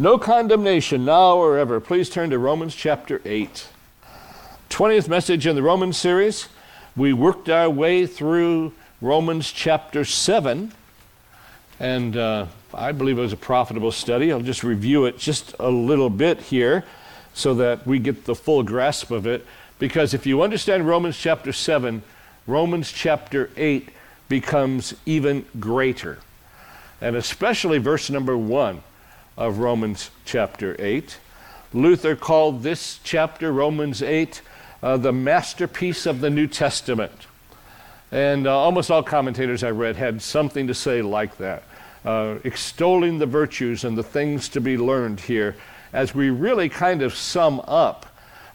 No condemnation now or ever. Please turn to Romans chapter 8. 20th message in the Romans series. We worked our way through Romans chapter 7, and uh, I believe it was a profitable study. I'll just review it just a little bit here so that we get the full grasp of it. Because if you understand Romans chapter 7, Romans chapter 8 becomes even greater. And especially verse number 1 of Romans chapter 8. Luther called this chapter, Romans 8, uh, the masterpiece of the New Testament. And uh, almost all commentators I read had something to say like that, uh, extolling the virtues and the things to be learned here as we really kind of sum up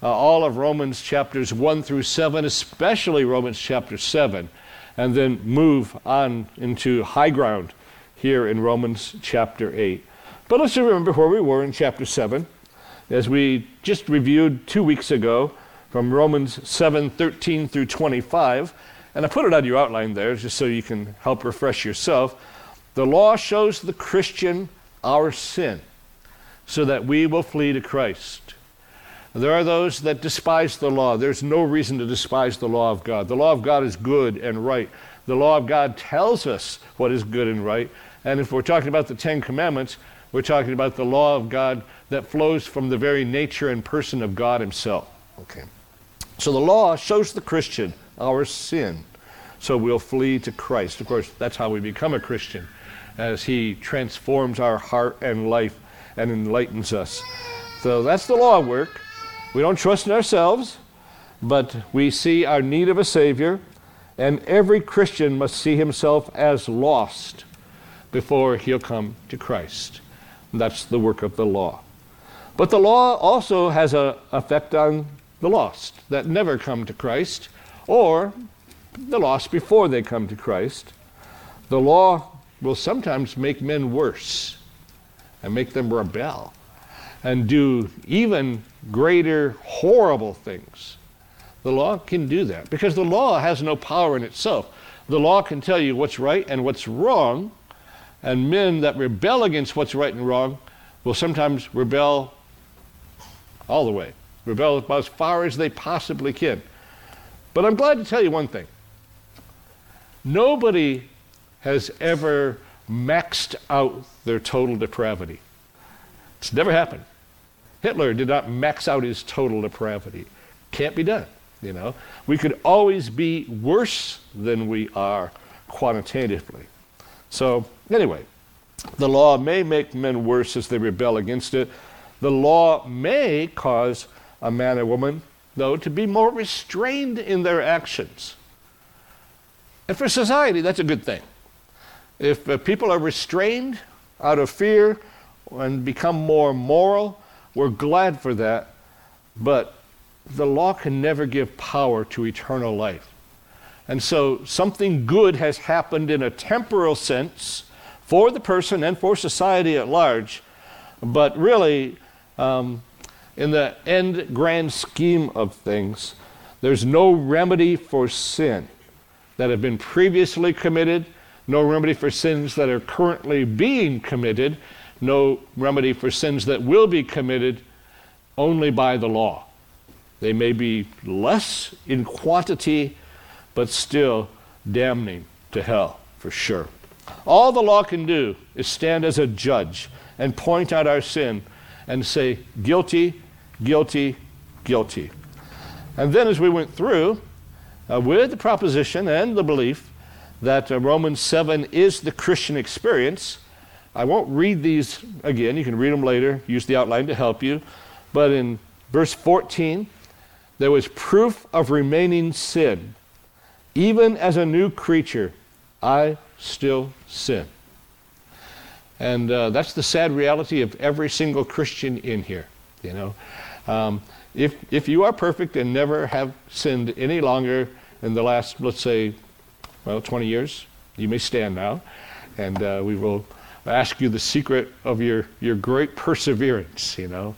uh, all of Romans chapters 1 through 7, especially Romans chapter 7, and then move on into high ground here in Romans chapter 8. But let's remember where we were in chapter 7, as we just reviewed two weeks ago from Romans 7 13 through 25. And I put it on your outline there just so you can help refresh yourself. The law shows the Christian our sin so that we will flee to Christ. There are those that despise the law. There's no reason to despise the law of God. The law of God is good and right. The law of God tells us what is good and right. And if we're talking about the Ten Commandments, we're talking about the law of God that flows from the very nature and person of God Himself. Okay. So the law shows the Christian our sin. So we'll flee to Christ. Of course, that's how we become a Christian, as He transforms our heart and life and enlightens us. So that's the law of work. We don't trust in ourselves, but we see our need of a Savior, and every Christian must see himself as lost before he'll come to Christ. That's the work of the law. But the law also has an effect on the lost that never come to Christ, or the lost before they come to Christ. The law will sometimes make men worse and make them rebel and do even greater horrible things. The law can do that because the law has no power in itself. The law can tell you what's right and what's wrong, and men that rebel against what's right and wrong will sometimes rebel all the way, rebel about as far as they possibly can. But I'm glad to tell you one thing nobody has ever maxed out their total depravity. It's never happened. Hitler did not max out his total depravity. Can't be done, you know. We could always be worse than we are quantitatively. So, anyway, the law may make men worse as they rebel against it. The law may cause a man or woman, though, to be more restrained in their actions. And for society, that's a good thing. If uh, people are restrained out of fear and become more moral, we're glad for that. But the law can never give power to eternal life. And so something good has happened in a temporal sense for the person and for society at large, but really, um, in the end grand scheme of things, there's no remedy for sin that have been previously committed, no remedy for sins that are currently being committed, no remedy for sins that will be committed only by the law. They may be less in quantity but still damning to hell for sure. All the law can do is stand as a judge and point out our sin and say, guilty, guilty, guilty. And then as we went through, uh, with the proposition and the belief that uh, Romans 7 is the Christian experience, I won't read these again. You can read them later, use the outline to help you. But in verse 14, there was proof of remaining sin even as a new creature, I still sin. And uh, that's the sad reality of every single Christian in here. You know, um, if if you are perfect and never have sinned any longer in the last, let's say, well, 20 years, you may stand now, and uh, we will ask you the secret of your your great perseverance. You know,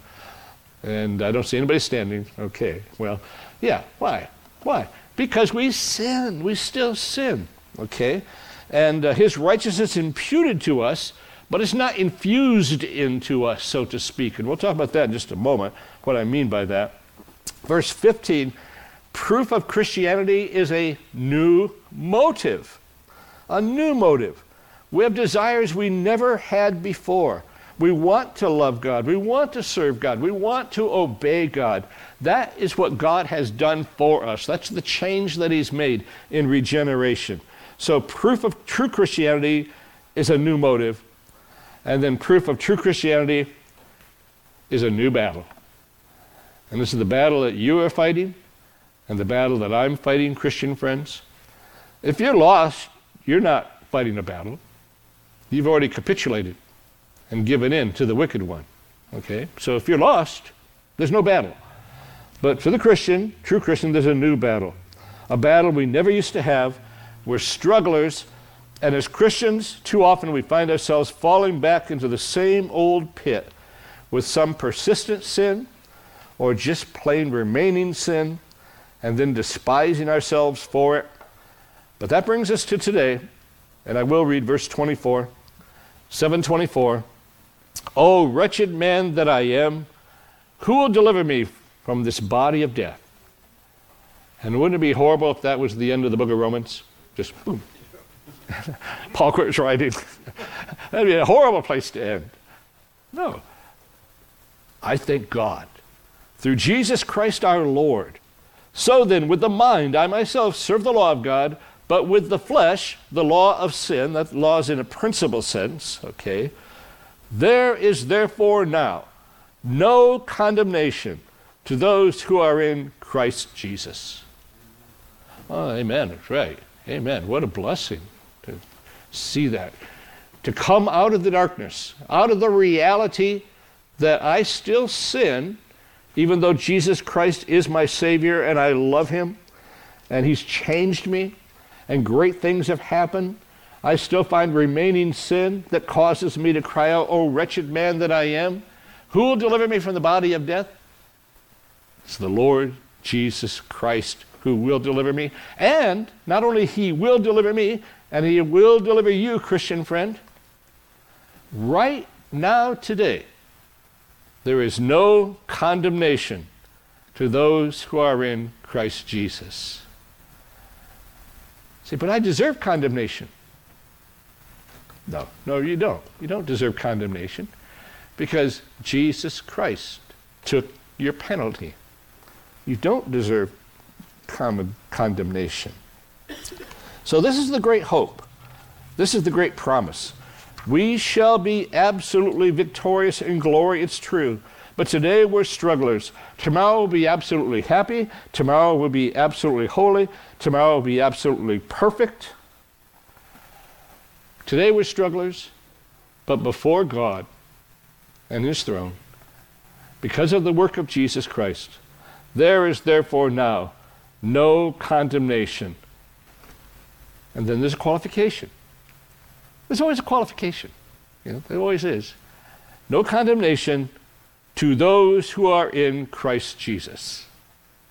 and I don't see anybody standing. Okay, well, yeah. Why? Why? Because we sin. We still sin. Okay? And uh, his righteousness imputed to us but it's not infused into us, so to speak. And we'll talk about that in just a moment, what I mean by that. Verse 15 proof of Christianity is a new motive. A new motive. We have desires we never had before. We want to love God. We want to serve God. We want to obey God. That is what God has done for us. That's the change that He's made in regeneration. So, proof of true Christianity is a new motive. And then, proof of true Christianity is a new battle. And this is the battle that you are fighting and the battle that I'm fighting, Christian friends. If you're lost, you're not fighting a battle. You've already capitulated and given in to the wicked one. Okay? So if you're lost, there's no battle. But for the Christian, true Christian, there's a new battle. A battle we never used to have. We're strugglers. And as Christians, too often we find ourselves falling back into the same old pit with some persistent sin or just plain remaining sin and then despising ourselves for it. But that brings us to today, and I will read verse 24, 724. Oh, wretched man that I am, who will deliver me from this body of death? And wouldn't it be horrible if that was the end of the book of Romans? Just boom. Paul quits writing. That'd be a horrible place to end. No. I thank God. Through Jesus Christ our Lord, so then, with the mind, I myself serve the law of God, but with the flesh, the law of sin, that law is in a principle sense, okay? There is therefore now no condemnation to those who are in Christ Jesus. Oh, amen. That's right. Amen. What a blessing to see that. To come out of the darkness, out of the reality that I still sin even though Jesus Christ is my Savior and I love Him and He's changed me and great things have happened, I still find remaining sin that causes me to cry out, Oh, wretched man that I am. Who will deliver me from the body of death? It's the Lord Jesus Christ who will deliver me. And not only He will deliver me, and He will deliver you, Christian friend, right now, today there is no condemnation to those who are in Christ Jesus. Say, but I deserve condemnation. No, no, you don't. You don't deserve condemnation because Jesus Christ took your penalty. You don't deserve con- condemnation. So, this is the great hope. This is the great promise. We shall be absolutely victorious in glory, it's true. But today we're strugglers. Tomorrow we'll be absolutely happy. Tomorrow we'll be absolutely holy. Tomorrow we'll be absolutely perfect. Today we're strugglers, but before God and His throne, because of the work of Jesus Christ, there is therefore now no condemnation. And then there's a qualification. There's always a qualification. You know, there always is. No condemnation to those who are in Christ Jesus.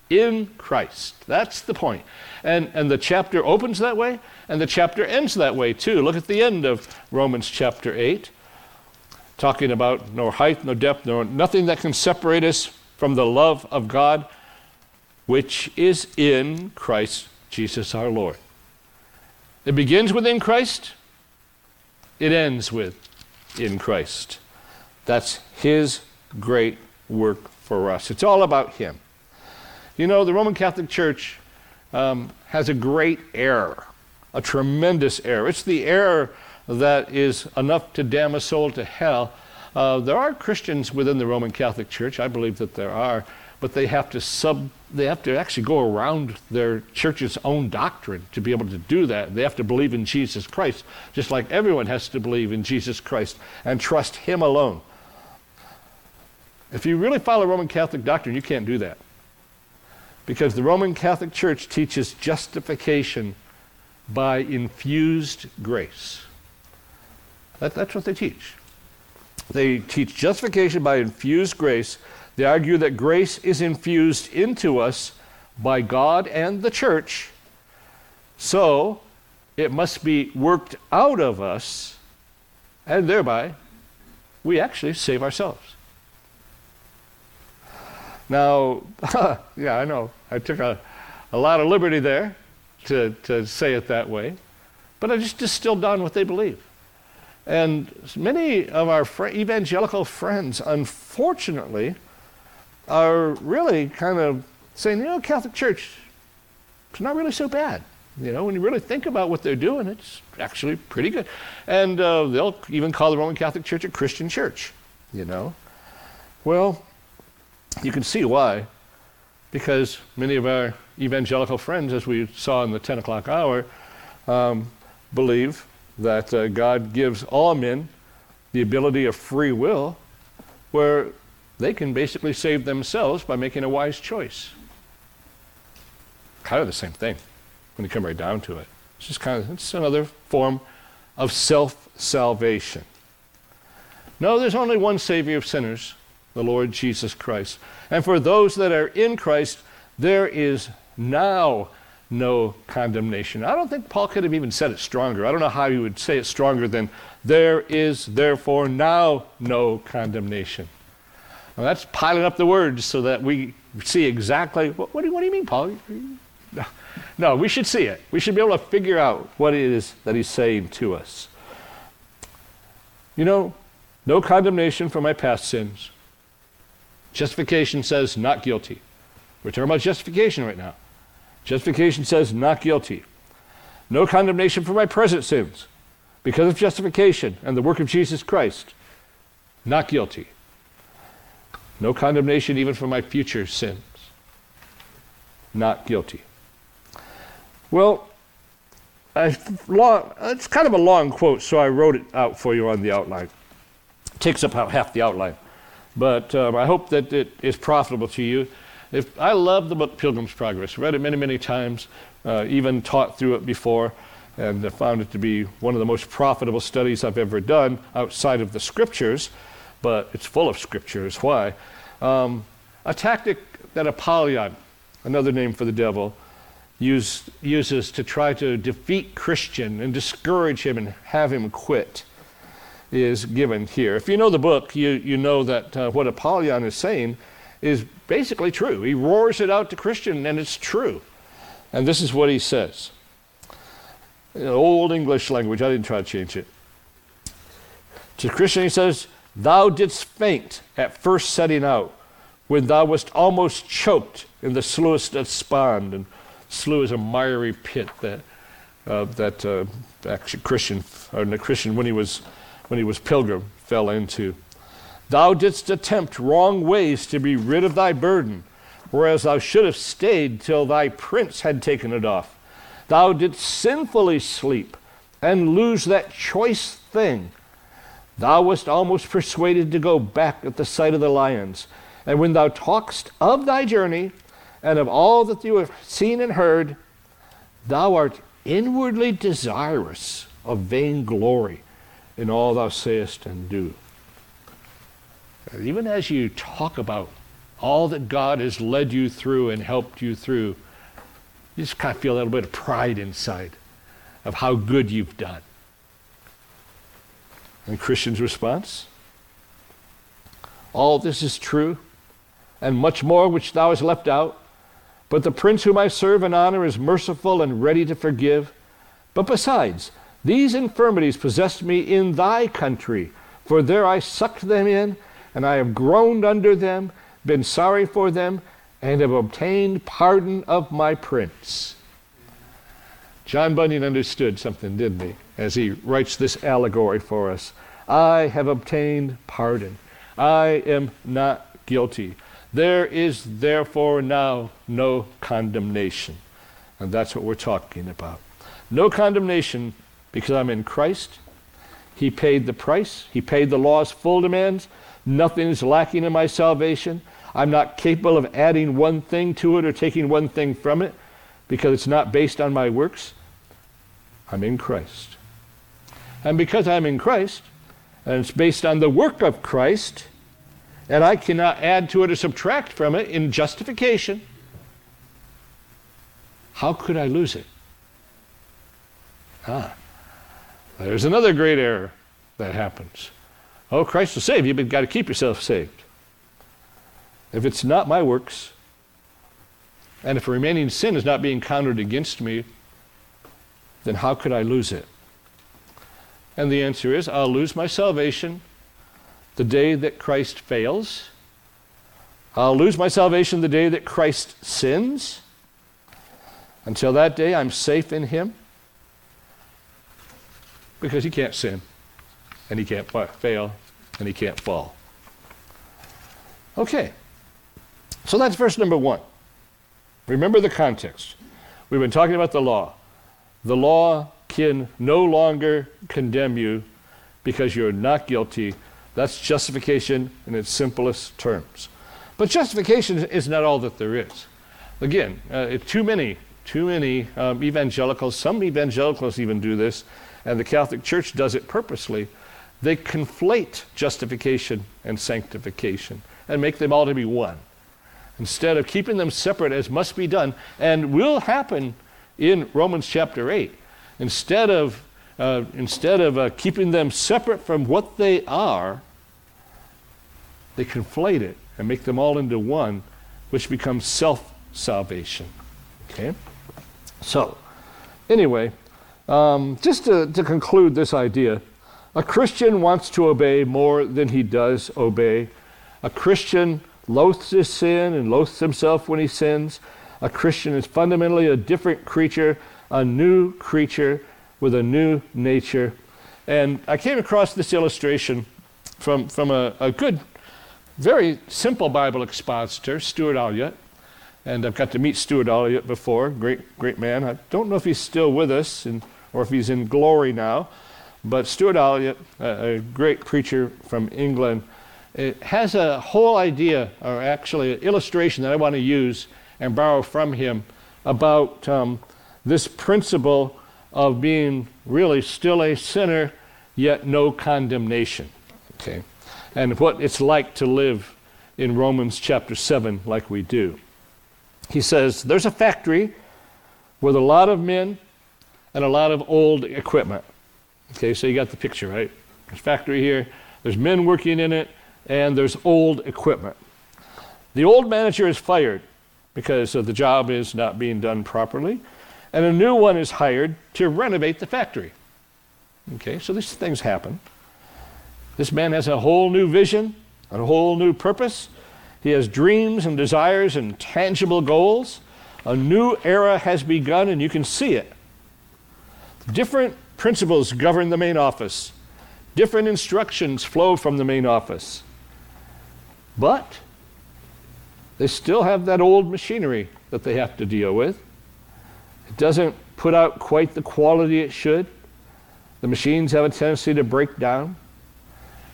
In Christ. That's the point. And, and the chapter opens that way, and the chapter ends that way too. Look at the end of Romans chapter 8, talking about no height, no depth, no nothing that can separate us from the love of God, which is in Christ Jesus our Lord. It begins within Christ, it ends with in Christ. That's His great work for us. It's all about Him. You know, the Roman Catholic Church um, has a great error, a tremendous error. It's the error that is enough to damn a soul to hell. Uh, there are Christians within the Roman Catholic Church, I believe that there are, but they have to sub they have to actually go around their church's own doctrine to be able to do that. They have to believe in Jesus Christ, just like everyone has to believe in Jesus Christ and trust Him alone. If you really follow Roman Catholic doctrine, you can't do that. Because the Roman Catholic Church teaches justification by infused grace. That, that's what they teach. They teach justification by infused grace they argue that grace is infused into us by God and the church, so it must be worked out of us and thereby we actually save ourselves. Now, yeah, I know. I took a, a lot of liberty there to, to say it that way, but I just distilled down what they believe. And many of our fr- evangelical friends, unfortunately, are really kind of saying, you know, Catholic Church, it's not really so bad. You know, when you really think about what they're doing, it's actually pretty good. And uh, they'll even call the Roman Catholic Church a Christian church, you know. Well, you can see why. Because many of our evangelical friends, as we saw in the 10 o'clock hour, um, believe that uh, God gives all men the ability of free will where they can basically save themselves by making a wise choice. Kind of the same thing when you come right down to it. It's just kind of it's another form of self-salvation. No, there's only one Savior of sinners, the Lord Jesus Christ. And for those that are in Christ, there is now no condemnation. I don't think Paul could have even said it stronger. I don't know how he would say it stronger than there is therefore now no condemnation. Now that's piling up the words so that we see exactly what, what, do, what do you mean, Paul? No, no, we should see it. We should be able to figure out what it is that he's saying to us. You know, no condemnation for my past sins. Justification says not guilty. We're talking about justification right now. Justification says not guilty. No condemnation for my present sins because of justification and the work of Jesus Christ. Not guilty. No condemnation even for my future sins. Not guilty. Well, long, it's kind of a long quote, so I wrote it out for you on the outline. It takes up half the outline. But um, I hope that it is profitable to you. If, I love the book Pilgrim's Progress. Read it many, many times, uh, even taught through it before, and found it to be one of the most profitable studies I've ever done outside of the scriptures, but it's full of scriptures. Why? Um, a tactic that Apollyon, another name for the devil, use, uses to try to defeat Christian and discourage him and have him quit is given here. If you know the book, you, you know that uh, what Apollyon is saying is basically true. He roars it out to Christian, and it's true. And this is what he says. In old English language, I didn't try to change it. To Christian, he says, Thou didst faint at first setting out, when thou wast almost choked in the Slough of Despond. And slough is a miry pit that, uh, that uh, actually Christian, or the Christian, when he was, when he was pilgrim, fell into. Thou didst attempt wrong ways to be rid of thy burden, whereas thou should have stayed till thy prince had taken it off. Thou didst sinfully sleep and lose that choice thing. Thou wast almost persuaded to go back at the sight of the lions. And when thou talkest of thy journey and of all that thou have seen and heard, thou art inwardly desirous of vain glory in all thou sayest and do. Even as you talk about all that God has led you through and helped you through, you just kind of feel a little bit of pride inside of how good you've done. And Christian's response? All this is true, and much more which thou hast left out. But the prince whom I serve and honor is merciful and ready to forgive. But besides, these infirmities possessed me in thy country, for there I sucked them in and I have groaned under them, been sorry for them, and have obtained pardon of my prince. John Bunyan understood something, didn't he, as he writes this allegory for us? I have obtained pardon. I am not guilty. There is therefore now no condemnation. And that's what we're talking about. No condemnation because I'm in Christ. He paid the price, He paid the law's full demands. Nothing is lacking in my salvation. I'm not capable of adding one thing to it or taking one thing from it because it's not based on my works. I'm in Christ. And because I'm in Christ, and it's based on the work of Christ, and I cannot add to it or subtract from it in justification, how could I lose it? Ah, there's another great error. that happens. Oh, Christ will save you, but you've got to keep yourself saved. If it's not my works, and if a remaining sin is not being counted against me, then how could I lose it? And the answer is I'll lose my salvation the day that Christ fails. I'll lose my salvation the day that Christ sins. Until that day, I'm safe in Him because He can't sin, and He can't fail, and He can't fall. Okay, so that's verse number one. Remember the context. We've been talking about the law. The law can no longer condemn you because you're not guilty. That's justification in its simplest terms. But justification is not all that there is. Again, uh, too many, too many um, evangelicals, some evangelicals even do this, and the Catholic Church does it purposely. They conflate justification and sanctification and make them all to be one instead of keeping them separate as must be done and will happen in Romans chapter 8. Instead of, uh, instead of uh, keeping them separate from what they are, they conflate it and make them all into one, which becomes self salvation. Okay? So, anyway, um, just to, to conclude this idea, a Christian wants to obey more than he does obey. A Christian loathes his sin and loathes himself when he sins. A Christian is fundamentally a different creature, a new creature with a new nature. And I came across this illustration from, from a, a good, very simple Bible expositor, Stuart Olyott. And I've got to meet Stuart Olyott before, great, great man. I don't know if he's still with us and, or if he's in glory now. But Stuart Olyott, a, a great preacher from England, has a whole idea, or actually an illustration that I want to use and borrow from him about um, this principle of being really still a sinner, yet no condemnation. Okay? And what it's like to live in Romans chapter 7 like we do. He says, There's a factory with a lot of men and a lot of old equipment. Okay, so you got the picture, right? There's a factory here, there's men working in it, and there's old equipment. The old manager is fired because the job is not being done properly, and a new one is hired to renovate the factory. Okay, so these things happen. This man has a whole new vision, a whole new purpose. He has dreams and desires and tangible goals. A new era has begun, and you can see it. Different principles govern the main office, different instructions flow from the main office. But they still have that old machinery that they have to deal with. It doesn't put out quite the quality it should. The machines have a tendency to break down.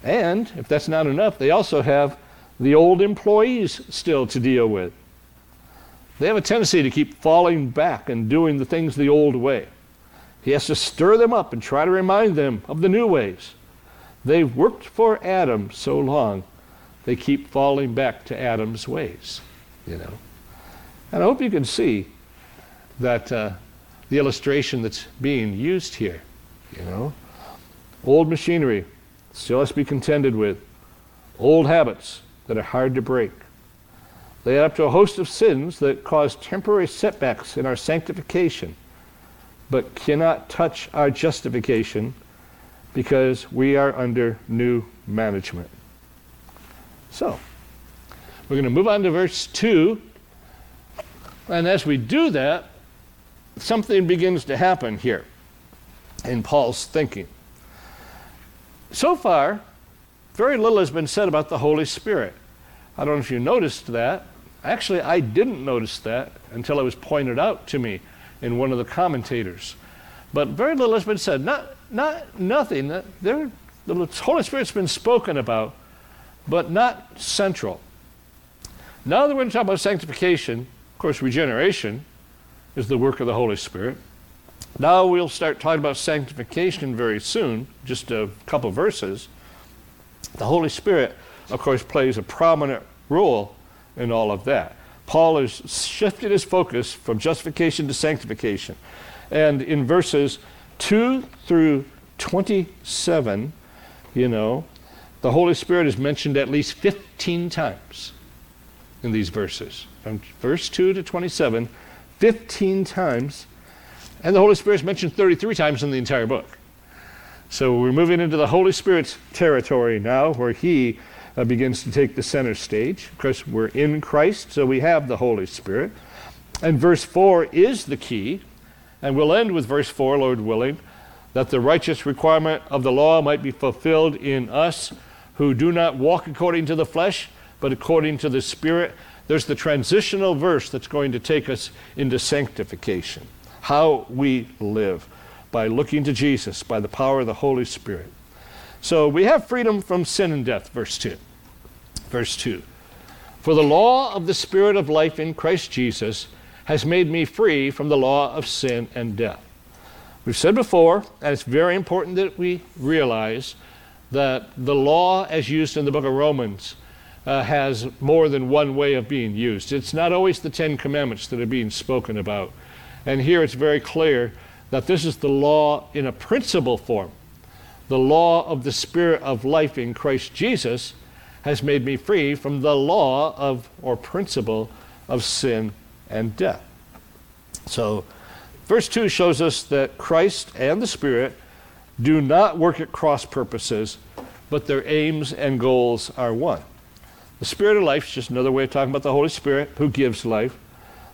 And if that's not enough, they also have the old employees still to deal with. They have a tendency to keep falling back and doing the things the old way. He has to stir them up and try to remind them of the new ways. They've worked for Adam so long they keep falling back to Adam's ways, you know. And I hope you can see that uh, the illustration that's being used here, you know. Old machinery still has to be contended with, old habits that are hard to break. They add up to a host of sins that cause temporary setbacks in our sanctification, but cannot touch our justification because we are under new management. So, we're going to move on to verse 2. And as we do that, something begins to happen here in Paul's thinking. So far, very little has been said about the Holy Spirit. I don't know if you noticed that. Actually, I didn't notice that until it was pointed out to me in one of the commentators. But very little has been said. Not, not nothing. There, the Holy Spirit's been spoken about, but not central. Now that we're going to talk about sanctification, of course, regeneration is the work of the Holy Spirit. Now we'll start talking about sanctification very soon, just a couple verses. The Holy Spirit, of course, plays a prominent role in all of that. Paul has shifted his focus from justification to sanctification. And in verses 2 through 27, You know, the Holy Spirit is mentioned at least 15 times in these verses. From verse 2 to 27, 15 times. And the Holy Spirit is mentioned 33 times in the entire book. So we're moving into the Holy Spirit's territory now, where He uh, begins to take the center stage. Of course, we're in Christ, so we have the Holy Spirit. And verse 4 is the key. And we'll end with verse 4, Lord willing, that the righteous requirement of the law might be fulfilled in us who do not walk according to the flesh, but according to the Spirit. There's the transitional verse that's going to take us into sanctification, how we live by looking to Jesus, by the power of the Holy Spirit. So we have freedom from sin and death, verse 2. Verse 2. For the law of the Spirit of life in Christ Jesus has made me free from the law of sin and death. We've said before, and it's very important that we realize that the law, as used in the book of Romans, uh, has more than one way of being used. It's not always the Ten Commandments that are being spoken about. And here it's very clear that this is the law in a principle form. The law of the Spirit of life in Christ Jesus has made me free from the law of or principle of sin and death. So, verse 2 shows us that Christ and the Spirit do not work at cross purposes, but their aims and goals are one. The Spirit of life is just another way of talking about the Holy Spirit who gives life.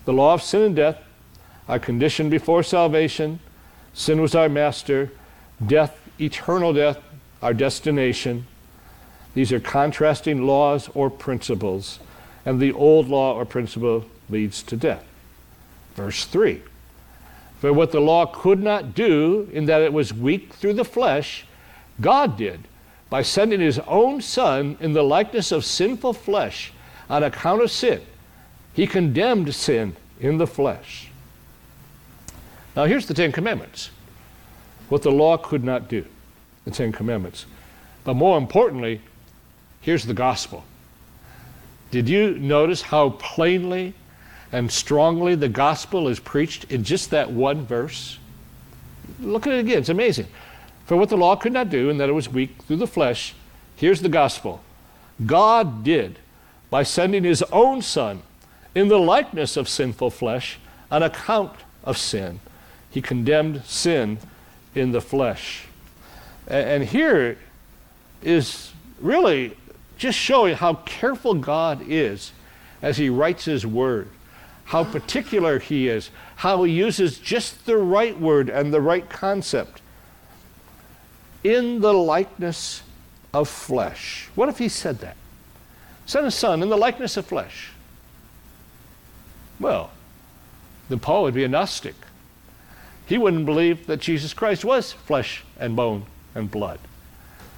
The law of sin and death, our condition before salvation, sin was our master, death, eternal death, our destination. These are contrasting laws or principles, and the old law or principle leads to death. Verse 3 For what the law could not do, in that it was weak through the flesh, God did by sending his own Son in the likeness of sinful flesh on account of sin. He condemned sin in the flesh. Now, here's the Ten Commandments what the law could not do, the Ten Commandments. But more importantly, here's the gospel. Did you notice how plainly and strongly the gospel is preached in just that one verse. Look at it again, it's amazing. For what the law could not do, and that it was weak through the flesh, here's the gospel God did by sending his own Son in the likeness of sinful flesh on account of sin. He condemned sin in the flesh. And here is really just showing how careful God is as he writes his word how particular he is, how he uses just the right word and the right concept. In the likeness of flesh. What if he said that? Sent a son in the likeness of flesh. Well, then Paul would be a Gnostic. He wouldn't believe that Jesus Christ was flesh and bone and blood.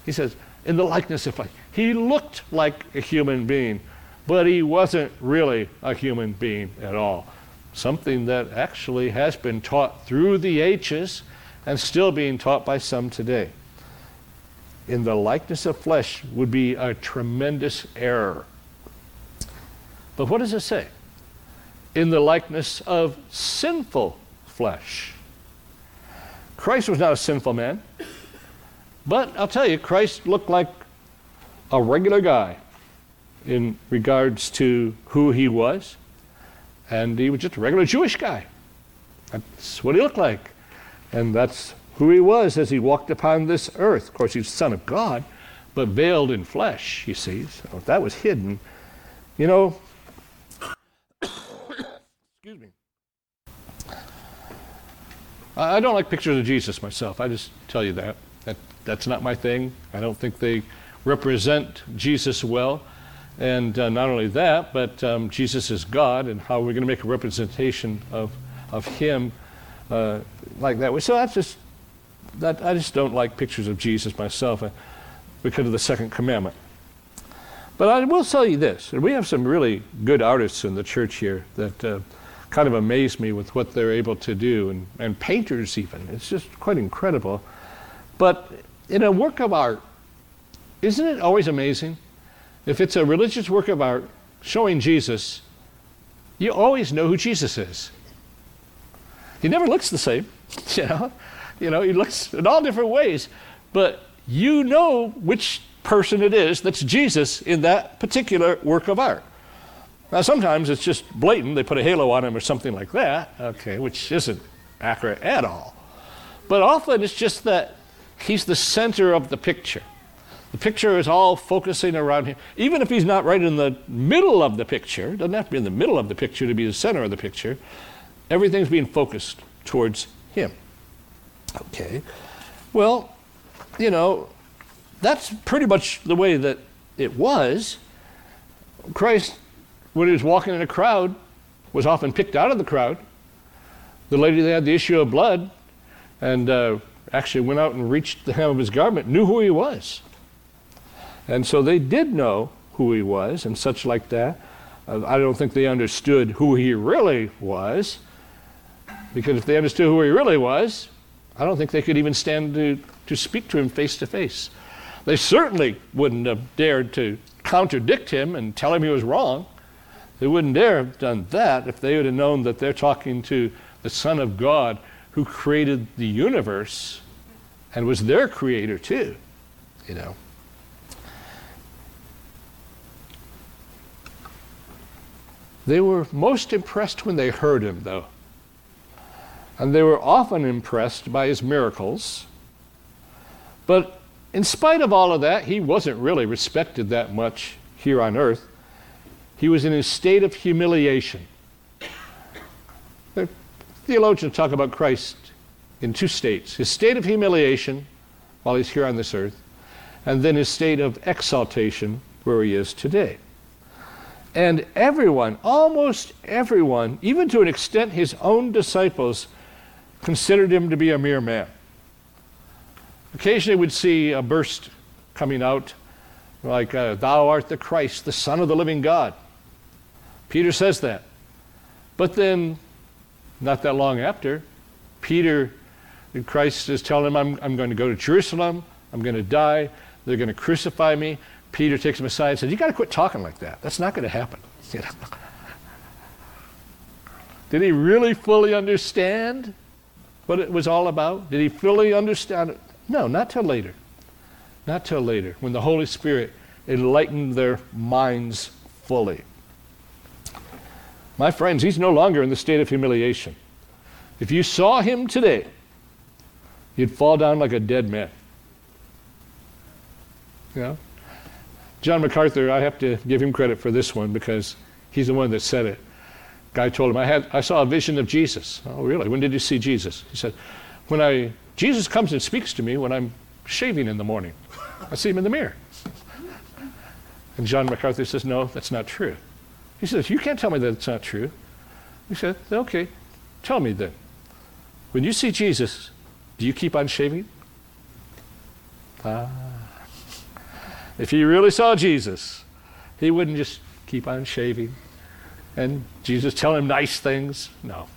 He says, in the likeness of flesh. He looked like a human being but he wasn't really a human being at all. Something that actually has been taught through the ages and still being taught by some today. In the likeness of flesh would be a tremendous error. But what does it say? In the likeness of sinful flesh. Christ was not a sinful man, but I'll tell you, Christ looked like a regular guy in regards to who he was. And he was just a regular Jewish guy. That's what he looked like. And that's who he was as he walked upon this earth. Of course, he's the Son of God, but veiled in flesh, you see. So that was hidden, you know, excuse me. I don't like pictures of Jesus myself. I just tell you that. that. That's not my thing. I don't think they represent Jesus well. And uh, not only that, but um, Jesus is God, and how we're going to make a representation of, of Him uh, like that. So that's just, that, I just don't like pictures of Jesus myself uh, because of the second commandment. But I will tell you this, and we have some really good artists in the church here that uh, kind of amaze me with what they're able to do, and, and painters even. It's just quite incredible. But in a work of art, isn't it always amazing if it's a religious work of art showing Jesus, you always know who Jesus is. He never looks the same, you know. You know, he looks in all different ways, but you know which person it is that's Jesus in that particular work of art. Now, sometimes it's just blatant. They put a halo on him or something like that, okay, which isn't accurate at all. But often it's just that he's the center of the picture. The picture is all focusing around him. Even if he's not right in the middle of the picture, doesn't have to be in the middle of the picture to be the center of the picture, everything's being focused towards him. Okay. Well, you know, that's pretty much the way that it was. Christ, when he was walking in a crowd, was often picked out of the crowd. The lady that had the issue of blood and uh, actually went out and reached the hem of his garment knew who he was. And so they did know who he was and such like that. Uh, I don't think they understood who he really was, because if they understood who he really was, I don't think they could even stand to, to speak to him face to face. They certainly wouldn't have dared to contradict him and tell him he was wrong. They wouldn't dare have done that if they would have known that they're talking to the Son of God who created the universe and was their creator too, you know. They were most impressed when they heard him, though. And they were often impressed by his miracles. But in spite of all of that, he wasn't really respected that much here on earth. He was in a state of humiliation. Theologians talk about Christ in two states his state of humiliation while he's here on this earth, and then his state of exaltation where he is today. And everyone, almost everyone, even to an extent his own disciples, considered him to be a mere man. Occasionally we'd see a burst coming out like, uh, Thou art the Christ, the Son of the living God. Peter says that. But then, not that long after, Peter, Christ is telling him, I'm, I'm going to go to Jerusalem, I'm going to die, they're going to crucify me. Peter takes him aside and says, You got to quit talking like that. That's not going to happen. Did he really fully understand what it was all about? Did he fully understand it? No, not till later. Not till later, when the Holy Spirit enlightened their minds fully. My friends, he's no longer in the state of humiliation. If you saw him today, you'd fall down like a dead man. Know? John MacArthur, I have to give him credit for this one because he's the one that said it. Guy told him, I, had, I saw a vision of Jesus. Oh, really? When did you see Jesus? He said, when I, Jesus comes and speaks to me when I'm shaving in the morning. I see him in the mirror. And John MacArthur says, no, that's not true. He says, you can't tell me that it's not true. He said, okay, tell me then. When you see Jesus, do you keep on shaving? Ah. If he really saw Jesus, he wouldn't just keep on shaving and Jesus tell him nice things. No.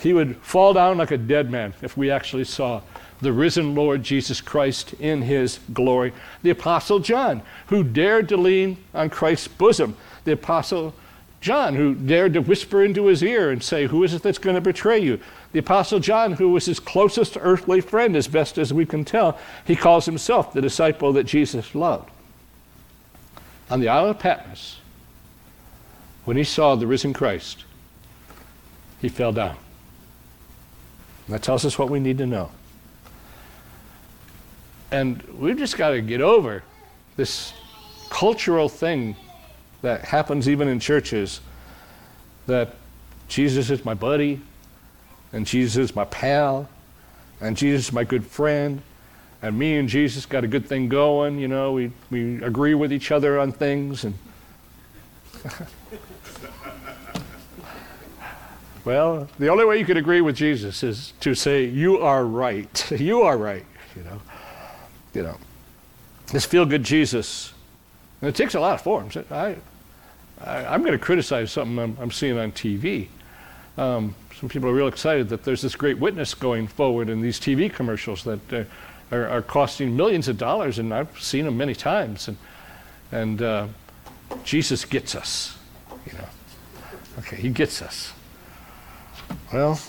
He would fall down like a dead man if we actually saw the risen Lord Jesus Christ in his glory. The Apostle John, who dared to lean on Christ's bosom. The Apostle John, who dared to whisper into his ear and say, Who is it that's going to betray you? The Apostle John, who was his closest earthly friend, as best as we can tell, he calls himself the disciple that Jesus loved on the Isle of Patmos, when he saw the risen Christ, he fell down. And that tells us what we need to know. And we've just got to get over this cultural thing that happens even in churches that Jesus is my buddy, and Jesus is my pal, and Jesus is my good friend, and me and Jesus got a good thing going. You know, we, we agree with each other on things. And well, the only way you can agree with Jesus is to say, "You are right. you are right." You know, you know, this feel-good Jesus, and it takes a lot of forms. I, I am going to criticize something I'm, I'm, seeing on TV. Um, some people are real excited that there's this great witness going forward in these TV commercials that. Uh, are, are costing millions of dollars, and I've seen them many times. And, and uh, Jesus gets us, you know. Okay, he gets us. Well,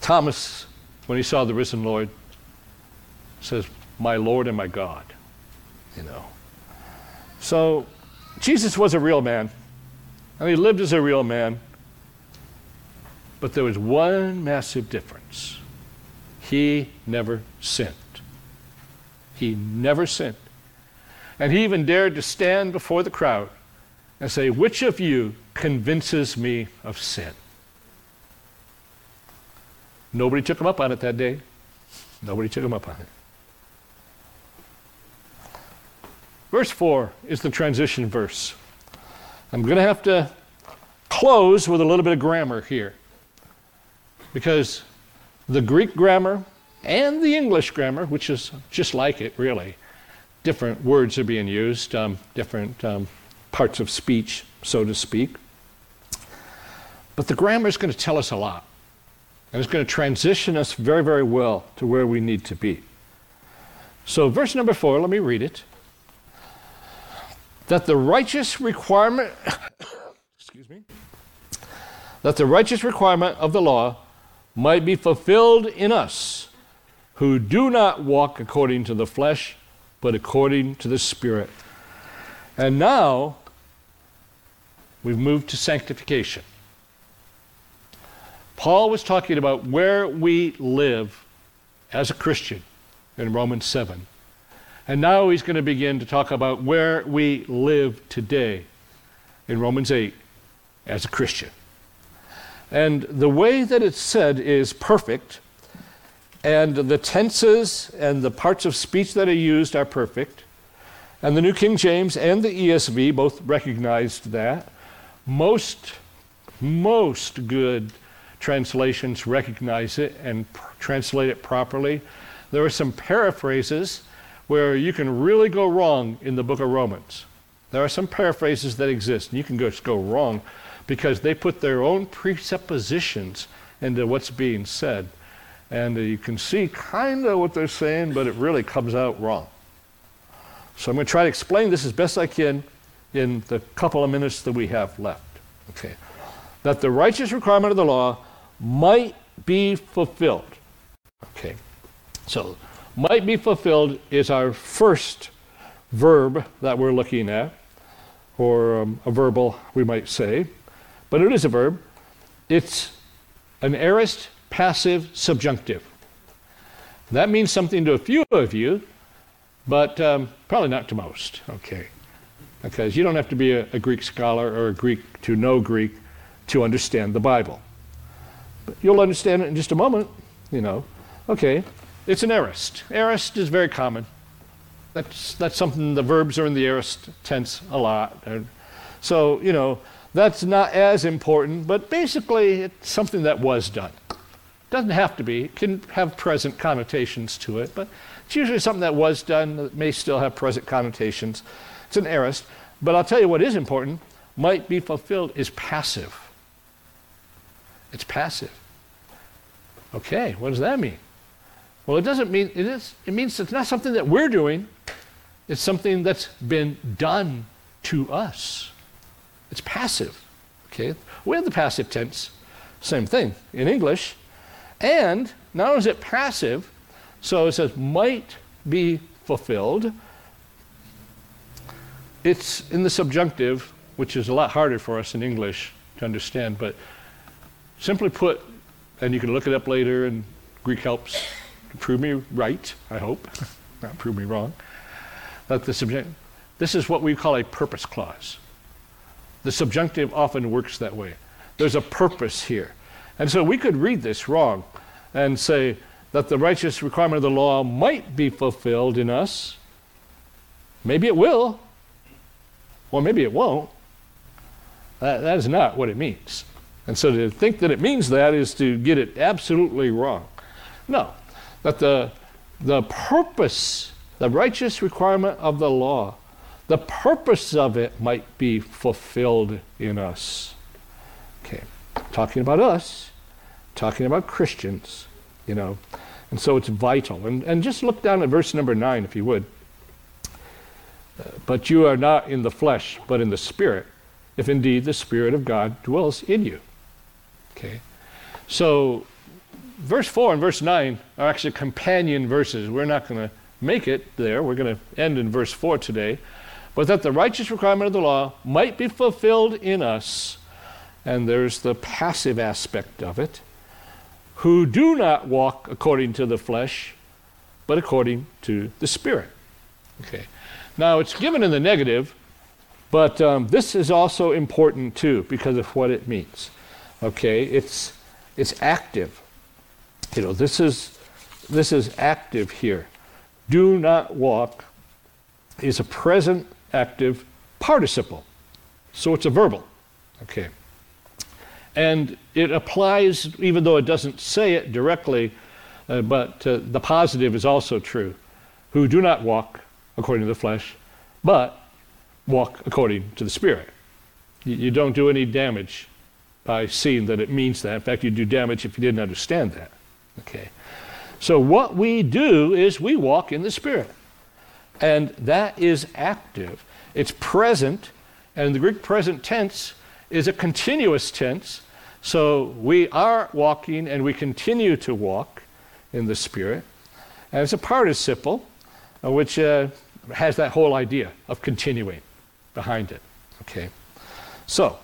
Thomas, when he saw the risen Lord, says, my Lord and my God. You know. So Jesus was a real man, and he lived as a real man. But there was one massive difference. He never sinned. He never sinned. And he even dared to stand before the crowd and say, Which of you convinces me of sin? Nobody took him up on it that day. Nobody took him up on it. Verse 4 is the transition verse. I'm going to have to close with a little bit of grammar here because the Greek grammar and the English grammar, which is just like it really, different words are being used, um, different um, parts of speech, so to speak. But the grammar is going to tell us a lot. And it's going to transition us very, very well to where we need to be. So, verse number four, let me read it. That the righteous requirement, excuse me, that the righteous requirement of the law might be fulfilled in us who do not walk according to the flesh, but according to the Spirit. And now we've moved to sanctification. Paul was talking about where we live as a Christian in Romans 7. And now he's going to begin to talk about where we live today in Romans 8 as a Christian. And the way that it's said is perfect, and the tenses and the parts of speech that are used are perfect. And the New King James and the ESV both recognized that. Most, most good translations recognize it and pr- translate it properly. There are some paraphrases where you can really go wrong in the book of Romans. There are some paraphrases that exist, and you can just go wrong because they put their own presuppositions into what's being said. And uh, you can see kind of what they're saying, but it really comes out wrong. So I'm going to try to explain this as best I can in the couple of minutes that we have left. Okay. That the righteous requirement of the law might be fulfilled. Okay, so might be fulfilled is our first verb that we're looking at, or um, a verbal, we might say, but it is a verb. It's an aorist passive subjunctive. That means something to a few of you, but um, probably not to most, okay? Because you don't have to be a, a Greek scholar or a Greek to know Greek to understand the Bible. But You'll understand it in just a moment, you know. Okay, it's an aorist. Aorist is very common. That's, that's something, the verbs are in the aorist tense a lot. So, you know, that's not as important, but basically it's something that was done. Doesn't have to be, it can have present connotations to it, but it's usually something that was done that may still have present connotations. It's an aorist. But I'll tell you what is important might be fulfilled is passive. It's passive. Okay, what does that mean? Well, it doesn't mean it is it means it's not something that we're doing. It's something that's been done to us. It's passive. Okay? We have the passive tense. Same thing in English. And not only is it passive, so it says might be fulfilled. It's in the subjunctive, which is a lot harder for us in English to understand, but Simply put, and you can look it up later, and Greek helps prove me right, I hope, not prove me wrong, that the subject, this is what we call a purpose clause. The subjunctive often works that way. There's a purpose here. And so we could read this wrong and say that the righteous requirement of the law might be fulfilled in us. Maybe it will, or maybe it won't. That, that is not what it means. And so to think that it means that is to get it absolutely wrong. No, that the, the purpose, the righteous requirement of the law, the purpose of it might be fulfilled in us. Okay, talking about us, talking about Christians, you know. And so it's vital. And, and just look down at verse number nine, if you would. But you are not in the flesh, but in the Spirit, if indeed the Spirit of God dwells in you. Okay? So, verse 4 and verse 9 are actually companion verses. We're not going to make it there. We're going to end in verse 4 today. But that the righteous requirement of the law might be fulfilled in us, and there's the passive aspect of it, who do not walk according to the flesh, but according to the Spirit. Okay. Now, it's given in the negative, but um, this is also important too because of what it means. Okay, it's it's active. You know, this is this is active here. Do not walk is a present active participle. So it's a verbal. Okay. And it applies, even though it doesn't say it directly, uh, but uh, the positive is also true. Who do not walk according to the flesh, but walk according to the Spirit. You, you don't do any damage by seeing that it means that. In fact, you do damage if you didn't understand that. Okay. So what we do is we walk in the Spirit. And that is active. It's present, and the Greek present tense is a continuous tense. So we are walking and we continue to walk in the Spirit. And it's a participle, uh, which uh, has that whole idea of continuing behind it. Okay? So,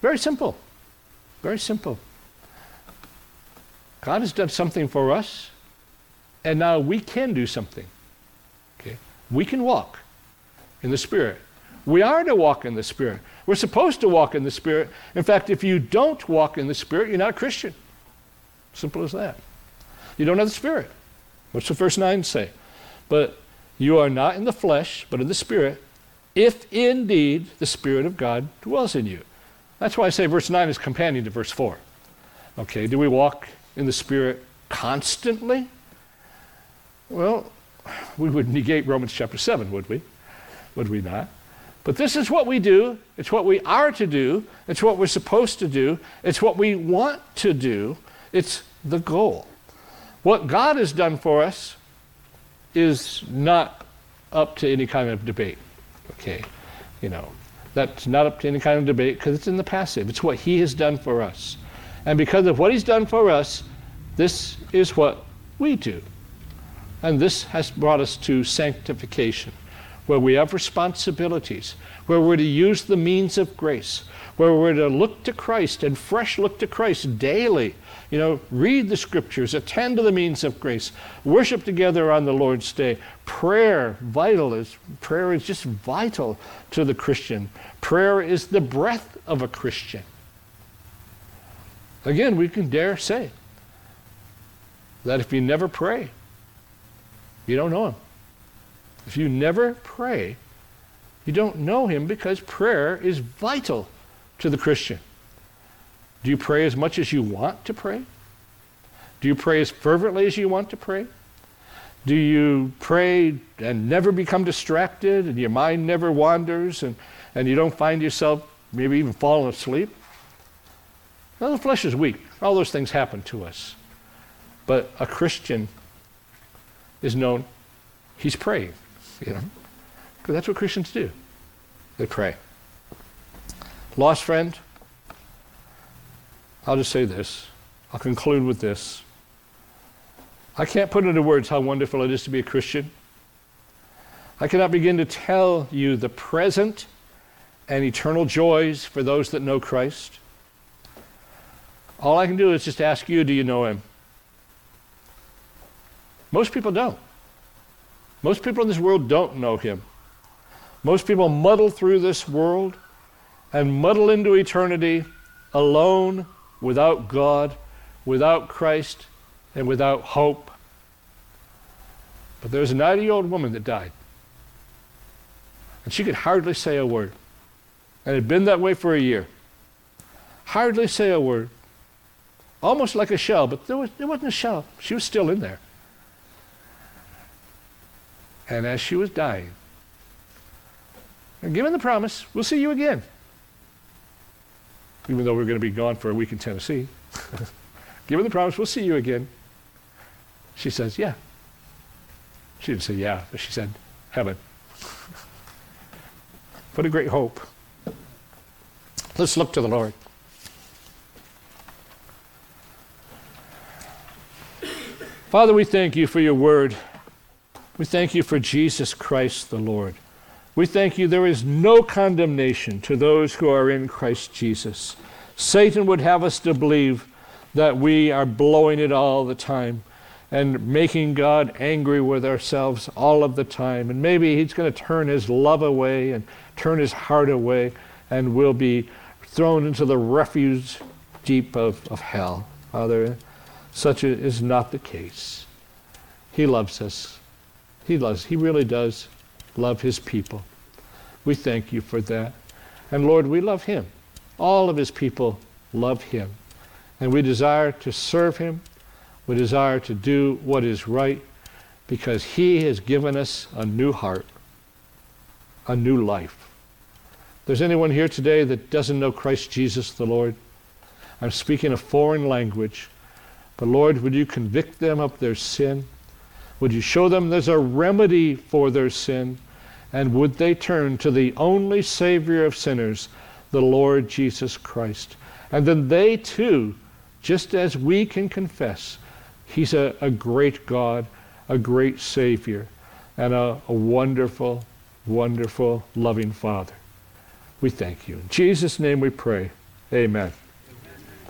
very simple. Very simple. God has done something for us, and now we can do something. Okay? We can walk in the Spirit. We are to walk in the Spirit. We're supposed to walk in the Spirit. In fact, if you don't walk in the Spirit, you're not a Christian. Simple as that. You don't have the Spirit. What's the verse 9 say? But you are not in the flesh, but in the Spirit, if indeed the Spirit of God dwells in you. That's why I say verse 9 is companion to verse 4. Okay, do we walk in the Spirit constantly? Well, we would negate Romans chapter 7, would we? Would we not? But this is what we do. It's what we are to do. It's what we're supposed to do. It's what we want to do. It's the goal. What God has done for us is not up to any kind of debate. Okay? You know, that's not up to any kind of debate because it's in the passive. It's what He has done for us. And because of what He's done for us, this is what we do. And this has brought us to sanctification, where we have responsibilities, where we're to use the means of grace, where we're to look to Christ and fresh look to Christ daily. You know, read the scriptures, attend to the means of grace, worship together on the Lord's Day. Prayer, vital is prayer is just vital to the Christian. Prayer is the breath of a Christian. Again, we can dare say that if you never pray, you don't know him. If you never pray, you don't know him because prayer is vital to the Christian. Do you pray as much as you want to pray? Do you pray as fervently as you want to pray? Do you pray and never become distracted and your mind never wanders and, and you don't find yourself maybe even falling asleep? Well, the flesh is weak. All those things happen to us. But a Christian is known, he's praying, you know, because that's what Christians do. They pray. Lost friend, I'll just say this. I'll conclude with this. I can't put into words how wonderful it is to be a Christian. I cannot begin to tell you the present and eternal joys for those that know Christ. All I can do is just ask you do you know Him? Most people don't. Most people in this world don't know Him. Most people muddle through this world and muddle into eternity alone, without God, without Christ, and without hope. But there was a 90 year old woman that died. And she could hardly say a word. And had been that way for a year. Hardly say a word. Almost like a shell, but there, was, there wasn't a shell. She was still in there. And as she was dying, and given the promise, we'll see you again. Even though we're going to be gone for a week in Tennessee. given the promise, we'll see you again. She says, Yeah. She didn't say yeah, but she said, Heaven. what a great hope. Let's look to the Lord. Father, we thank you for your word. We thank you for Jesus Christ the Lord. We thank you there is no condemnation to those who are in Christ Jesus. Satan would have us to believe that we are blowing it all the time and making God angry with ourselves all of the time. And maybe He's going to turn His love away and turn His heart away, and we'll be thrown into the refuse deep of, of hell. Father, such is not the case. He loves us. He loves, He really does love His people. We thank you for that. And Lord, we love Him. All of His people love Him. And we desire to serve Him we desire to do what is right because He has given us a new heart, a new life. If there's anyone here today that doesn't know Christ Jesus the Lord, I'm speaking a foreign language, but Lord, would you convict them of their sin? Would you show them there's a remedy for their sin? And would they turn to the only Savior of sinners, the Lord Jesus Christ? And then they too, just as we can confess, He's a, a great God, a great Savior, and a, a wonderful, wonderful, loving Father. We thank you. In Jesus' name we pray. Amen.